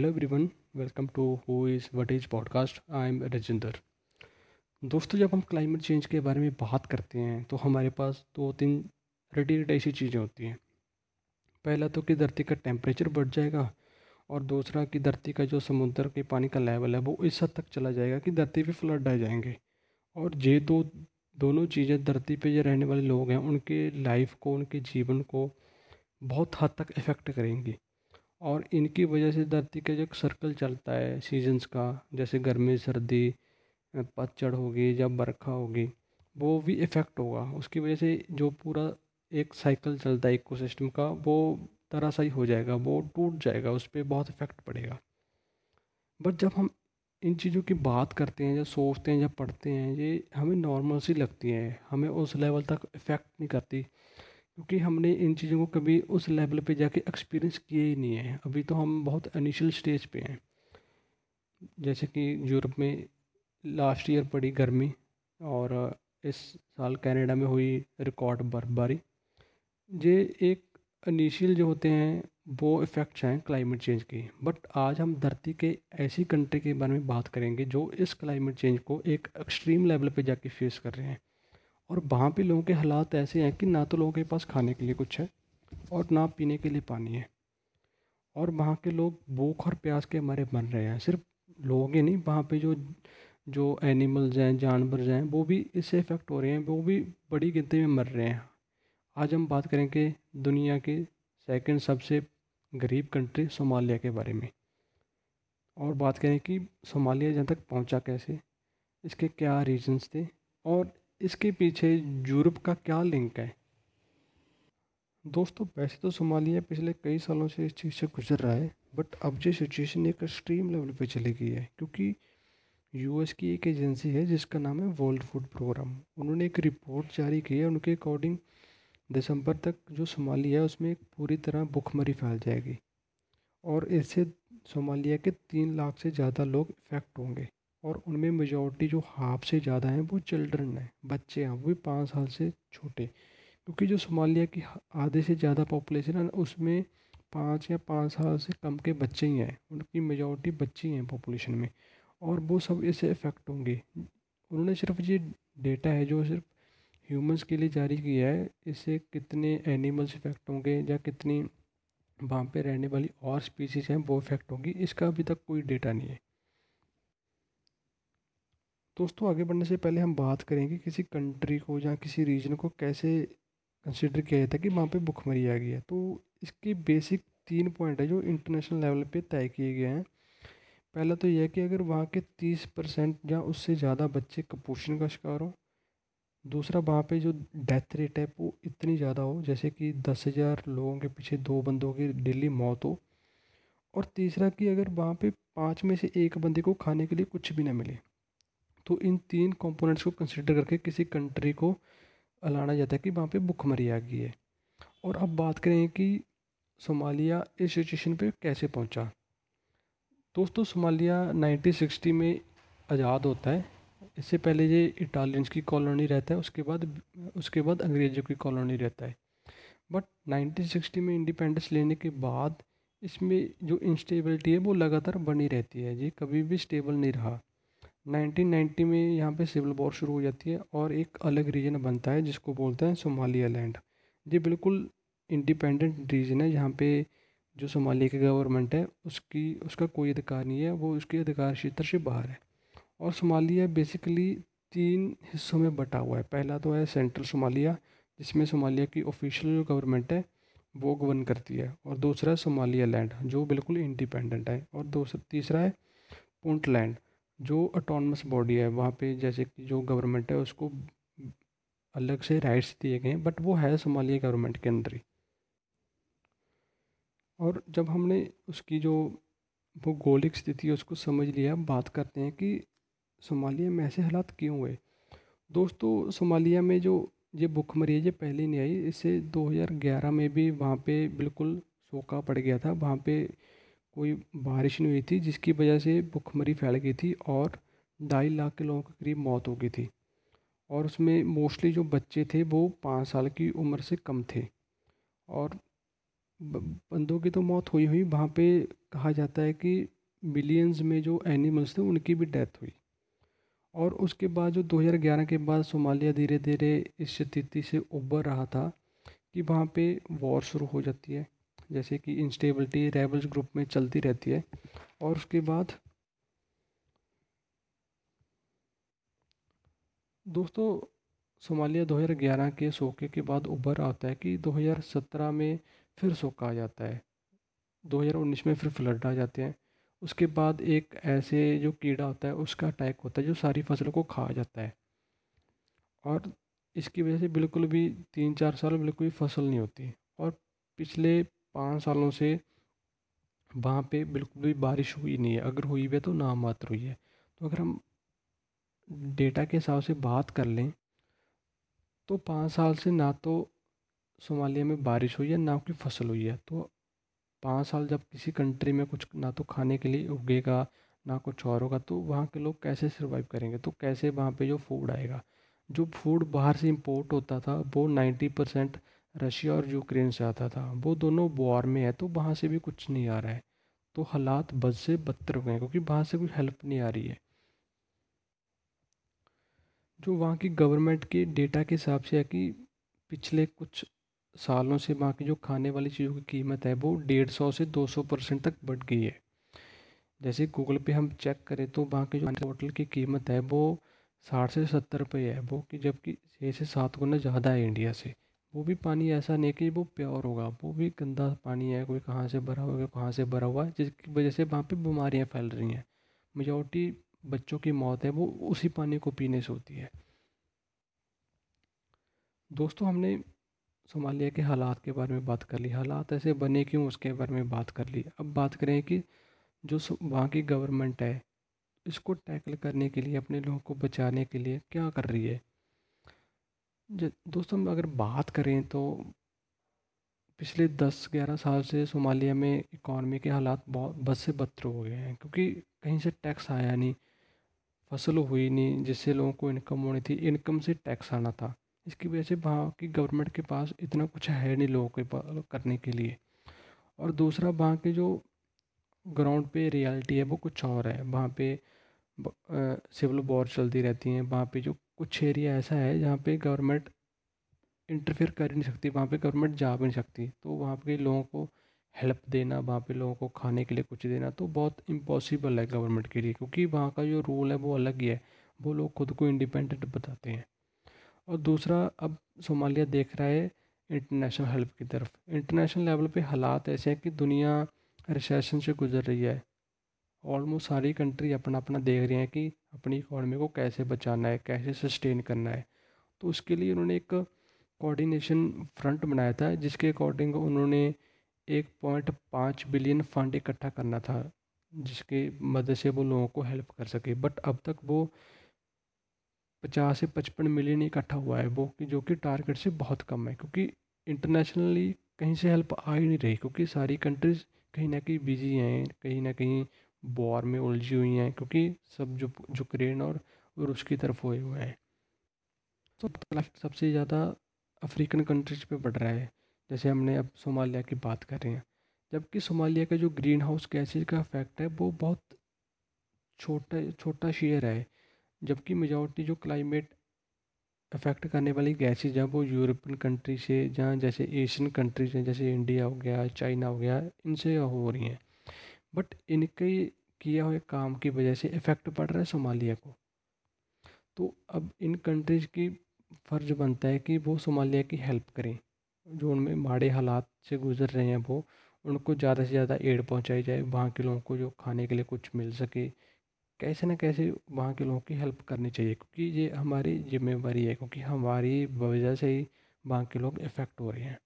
Hello everyone welcome to who is what is podcast I am Rajinder दोस्तों, जब हम climate change के बारे में बात करते हैं तो हमारे पास दो तीन रिलेटेड ऐसी चीज़ें होती हैं। पहला तो कि धरती का टेम्परेचर बढ़ जाएगा और दूसरा कि धरती का जो समुद्र के पानी का लेवल है, वो इस हद तक चला जाएगा कि धरती पे फ्लड आ जाएँगे। और ये दो, दोनों चीज़ें धरती पे जो रहने वाले लोग हैं, उनके लाइफ को, उनके जीवन को बहुत हद तक इफ़ेक्ट करेंगी। और इनकी वजह से धरती का जो सर्कल चलता है सीजन्स का, जैसे गर्मी, सर्दी, पतझड़ होगी या बरखा होगी, वो भी इफ़ेक्ट होगा। उसकी वजह से जो पूरा एक साइकिल चलता है इकोसिस्टम का, वो तरह सा ही हो जाएगा, वो टूट जाएगा, उस पर बहुत इफ़ेक्ट पड़ेगा। बट जब हम इन चीज़ों की बात करते हैं, या सोचते हैं, या पढ़ते हैं, ये हमें नॉर्मल सी लगती हैं, हमें उस लेवल तक इफ़ेक्ट नहीं करती। क्योंकि हमने इन चीज़ों को कभी उस लेवल पे जाके एक्सपीरियंस किए ही नहीं है। अभी तो हम बहुत इनिशियल स्टेज पे हैं। जैसे कि यूरोप में लास्ट ईयर पड़ी गर्मी और इस साल कनाडा में हुई रिकॉर्ड बर्फबारी। ये एक इनिशियल जो होते हैं, वो इफ़ेक्ट्स हैं क्लाइमेट चेंज के। बट आज हम धरती के ऐसी कंट्री के बारे में बात करेंगे जो इस क्लाइमेट चेंज को एक एक्सट्रीम लेवल पे जाके फेस कर रहे हैं। और वहाँ पे लोगों के हालात ऐसे हैं कि ना तो लोगों के पास खाने के लिए कुछ है और ना पीने के लिए पानी है। और वहाँ के लोग भूख और प्यास के मारे मर रहे हैं। सिर्फ़ लोग ही नहीं, वहाँ पे जो जो एनिमल्स हैं, जानवर हैं, वो भी इससे इफ़ेक्ट हो रहे हैं, वो भी बड़ी गिनती में मर रहे हैं। आज हम बात करेंगे दुनिया के सेकंड सबसे गरीब कंट्री सोमालिया के बारे में। और बात करें कि सोमालिया जहाँ तक पहुँचा कैसे, इसके क्या रीजन्स थे और इसके पीछे यूरोप का क्या लिंक है? दोस्तों, वैसे तो सोमालिया पिछले कई सालों से इस चीज़ से गुजर रहा है बट अब जो सिचुएशन एक एक्सट्रीम लेवल पे चली गई है, क्योंकि यूएस की एक एजेंसी है जिसका नाम है वर्ल्ड फ़ूड प्रोग्राम उन्होंने एक रिपोर्ट जारी की है, उनके अकॉर्डिंग दिसंबर तक जो सोमालिया है, उसमें पूरी तरह भुखमरी फैल जाएगी, और इससे सोमालिया के तीन लाख से ज़्यादा लोग इफ़ेक्ट होंगे। और उनमें मेजॉरिटी जो हाफ़ से ज़्यादा हैं, वो चिल्ड्रन हैं। बच्चे हैं, वो भी पाँच साल से छोटे। क्योंकि जो सोमालिया की आधे से ज़्यादा पॉपुलेशन है, उसमें पाँच या पाँच साल से कम के बच्चे ही हैं। उनकी मेजॉरिटी बच्चे ही हैं पॉपुलेशन में। और वो सब इससे इफ़ेक्ट होंगे। उन्होंने सिर्फ़ ये डेटा है जो सिर्फ़ ह्यूमंस के लिए जारी किया है, इससे कितने एनिमल्स इफ़ेक्ट होंगे या कितनी वहाँ पे रहने वाली और स्पीसीज़ हैं, वो इफ़ेक्ट होंगी। इसका अभी तक कोई डेटा नहीं है। दोस्तों, आगे बढ़ने से पहले हम बात करेंगे किसी कंट्री को या किसी रीजन को कैसे कंसिडर किया जाता है कि वहाँ पे भुखमरी आ गई है। तो इसके बेसिक तीन पॉइंट है जो इंटरनेशनल लेवल पे तय किए गए हैं। पहला तो यह है कि अगर वहाँ के तीस परसेंट या उससे ज़्यादा बच्चे कुपोषण का शिकार हो, दूसरा वहाँ पे जो डेथ रेट है वो इतनी ज़्यादा हो, जैसे कि दस हज़ार लोगों के पीछे दो बंदों की डेली मौत हो, और तीसरा कि अगर वहाँ पे पाँच में से एक बंदे को खाने के लिए कुछ भी ना मिले तो इन तीन कंपोनेंट्स को कंसिडर करके किसी कंट्री को अलाना जाता है कि वहाँ पे भुखमरी आ गई है। और अब बात करें कि सोमालिया इस सिचुएशन पे कैसे पहुँचा। दोस्तों, सोमालिया 1960 में आज़ाद होता है। इससे पहले ये इटालियंस की कॉलोनी रहता है, उसके बाद उसके बाद अंग्रेज़ों की कॉलोनी रहता है। बट 1960 में इंडिपेंडेंस लेने के बाद इसमें जो इंस्टेबिलिटी है, वो लगातार बनी रहती है। ये कभी भी स्टेबल नहीं रहा। 1990 में यहाँ पे सिविल वॉर शुरू हो जाती है और एक अलग रीजन बनता है, जिसको बोलते हैं सोमालिया लैंड ये बिल्कुल इंडिपेंडेंट रीजन है। जहाँ पे जो सोमालिया की गवर्नमेंट है, उसकी, उसका कोई अधिकार नहीं है। वो उसके अधिकार क्षेत्र से बाहर है। और सोमालिया बेसिकली तीन हिस्सों में बटा हुआ है। पहला तो है सेंट्रल सोमालिया, जिसमें सोमालिया की ऑफिशियल जो गवर्नमेंट है, वो गवर्न करती है। और दूसरा है सोमालिया लैंड जो बिल्कुल इंडिपेंडेंट है। और दूसरा तीसरा है पुंटलैंड। जो अटोनमस बॉडी है, वहाँ पे जैसे कि जो गवर्नमेंट है, उसको अलग से राइट्स दिए गए हैं बट वो है सोमालिया गवर्नमेंट के अंदर ही। और जब हमने उसकी जो भौगोलिक स्थिति है, उसको समझ लिया बात करते हैं कि सोमालिया में ऐसे हालात क्यों हुए? दोस्तों सोमालिया में जो, ये भुखमरी है, ये पहले नहीं आई इससे 2011 में भी वहाँ पे बिल्कुल सोखा पड़ गया था। वहाँ पे कोई बारिश नहीं हुई थी, जिसकी वजह से भुखमरी फैल गई थी और ढाई लाख के लोगों के करीब मौत हो गई थी। और उसमें मोस्टली जो बच्चे थे, वो पाँच साल की उम्र से कम थे। और बंदों की तो मौत हुई हुई। वहाँ पे कहा जाता है कि मिलियंस में जो एनिमल्स थे, उनकी भी डेथ हुई। और उसके बाद जो 2011 के बाद सोमालिया धीरे धीरे इस स्थिति से उबर रहा था कि वहाँ पे वॉर शुरू हो जाती है। जैसे कि इंस्टेबिलिटी रेबल्स ग्रुप में चलती रहती है। और उसके बाद दोस्तों, सोमालिया 2011 के सोके के बाद उभर आता है कि 2017 में फिर सोका आ जाता है। 2019 में फिर फ्लड आ जाते हैं। उसके बाद एक ऐसे जो कीड़ा होता है, उसका अटैक होता है, जो सारी फ़सलों को खा जाता है। और इसकी वजह से बिल्कुल भी तीन चार साल बिल्कुल भी फ़सल नहीं होती। और पिछले पाँच सालों से वहाँ पे बिल्कुल भी बारिश हुई नहीं है। अगर हुई भी है तो नाम मात्र हुई है। तो अगर हम डेटा के हिसाब से बात कर लें तो पाँच साल से ना तो सोमालिया में बारिश हुई है, ना कोई फ़सल हुई है। तो पाँच साल जब किसी कंट्री में कुछ ना तो खाने के लिए उगेगा, ना कुछ और होगा तो वहाँ के लोग कैसे सर्वाइव करेंगे? तो कैसे वहाँ पे जो फ़ूड आएगा? जो फ़ूड बाहर से इंपोर्ट होता था, वो नाइन्टी परसेंट रशिया और यूक्रेन से आता था। वो दोनों वॉर में है तो वहाँ से भी कुछ नहीं आ रहा है। तो हालात बद से बदतर हो गए क्योंकि वहाँ से कोई हेल्प नहीं आ रही है। जो वहाँ की गवर्नमेंट के डेटा के हिसाब से है कि पिछले कुछ सालों से वहाँ की जो खाने वाली चीज़ों की कीमत है, वो डेढ़ सौ से दो सौ परसेंट तक बढ़ गई है। जैसे गूगल पे हम चेक करें तो वहाँ की जो होटल की कीमत है, वो साठ से सत्तर रुपये है। वो कि जबकि छः से सात गुना ज़्यादा है इंडिया से। वो भी पानी ऐसा नहीं कि वो प्योर होगा, वो भी गंदा पानी है, कोई कहाँ से भरा हुआ है कहाँ से भरा हुआ है, जिसकी वजह से वहाँ पे बीमारियाँ फैल रही हैं। मेजोरिटी बच्चों की मौत है, वो उसी पानी को पीने से होती है। दोस्तों, हमने सोमालिया के हालात के बारे में बात कर ली। हालात ऐसे बने क्यों, उसके बारे में बात कर ली। अब बात करें कि जो वहाँ की गवर्नमेंट है, इसको टैकल करने के लिए, अपने लोगों को बचाने के लिए क्या कर रही है? दोस्तों अगर बात करें तो पिछले दस ग्यारह साल से सोमालिया में इकॉनमी के हालात बहुत बद से बदतर हो गए हैं, क्योंकि कहीं से टैक्स आया नहीं, फ़सल हुई नहीं, जिससे लोगों को इनकम होनी थी इनकम से टैक्स आना था। इसकी वजह से वहाँ की गवर्नमेंट के पास इतना कुछ है नहीं लोगों के पास करने के लिए। और दूसरा, वहाँ के जो ग्राउंड पे रियलिटी है वो कुछ और है। वहाँ पे सिविल वॉर चलती रहती हैं, वहाँ पे जो कुछ एरिया ऐसा है जहाँ पे गवर्नमेंट इंटरफेयर कर ही नहीं सकती, वहाँ पे गवर्नमेंट जा भी नहीं सकती। तो वहाँ पे लोगों को हेल्प देना, वहाँ पे लोगों को खाने के लिए कुछ देना तो बहुत इम्पॉसिबल है गवर्नमेंट के लिए, क्योंकि वहाँ का जो रूल है वो अलग ही है। वो लोग खुद को इंडिपेंडेंट बताते हैं। और दूसरा, अब सोमालिया देख रहा है इंटरनेशनल हेल्प की तरफ़। इंटरनेशनल लेवल पे हालात ऐसे हैं कि दुनिया रिसेशन से गुजर रही है। ऑलमोस्ट सारी कंट्री अपना अपना देख रही हैं कि अपनी इकॉनमी को कैसे बचाना है, कैसे सस्टेन करना है। तो उसके लिए उन्होंने एक कोऑर्डिनेशन फ्रंट बनाया था, जिसके अकॉर्डिंग उन्होंने एक पॉइंट पाँच बिलियन फंड इकट्ठा करना था, जिसके मदद से वो लोगों को हेल्प कर सके। बट अब तक वो पचास से पचपन मिलियन इकट्ठा हुआ है, वो कि जो कि टारगेट से बहुत कम है, क्योंकि इंटरनेशनली कहीं से हेल्प आ ही नहीं रही, क्योंकि सारी कंट्रीज़ कहीं ना कहीं बिज़ी हैं, कहीं ना कहीं वॉर में उलझी हुई हैं, क्योंकि सब जो यूक्रेन और रूस की तरफ़ हुए हुए हैं। तो सबसे ज़्यादा अफ्रीकन कंट्रीज़ पे बढ़ रहा है। जैसे हमने अब सोमालिया की बात कर रहे हैं। जबकि सोमालिया का जो ग्रीन हाउस गैसेज का इफ़ेक्ट है, वो बहुत छोटा छोटा शेयर है। जबकि मेजॉरिटी जो क्लाइमेट अफेक्ट करने वाली गैसेज हैं, वो यूरोपियन कंट्री से, जहाँ जैसे एशियन कंट्रीज़ हैं, जैसे इंडिया हो गया चाइना हो गया, इनसे हो रही हैं। बट इनके किया हुए काम की वजह से इफ़ेक्ट पड़ रहा है सोमालिया को। तो अब इन कंट्रीज़ की फ़र्ज़ बनता है कि वो सोमालिया की हेल्प करें। जो उनमें माड़े हालात से गुजर रहे हैं वो, उनको ज़्यादा से ज़्यादा एड पहुंचाई जाए, वहाँ के लोगों को जो खाने के लिए कुछ मिल सके। कैसे ना कैसे वहाँ के लोगों की हेल्प करनी चाहिए, क्योंकि ये हमारी जिम्मेवारी है, क्योंकि हमारी वजह से ही वहाँ के लोग इफ़ेक्ट हो रहे हैं।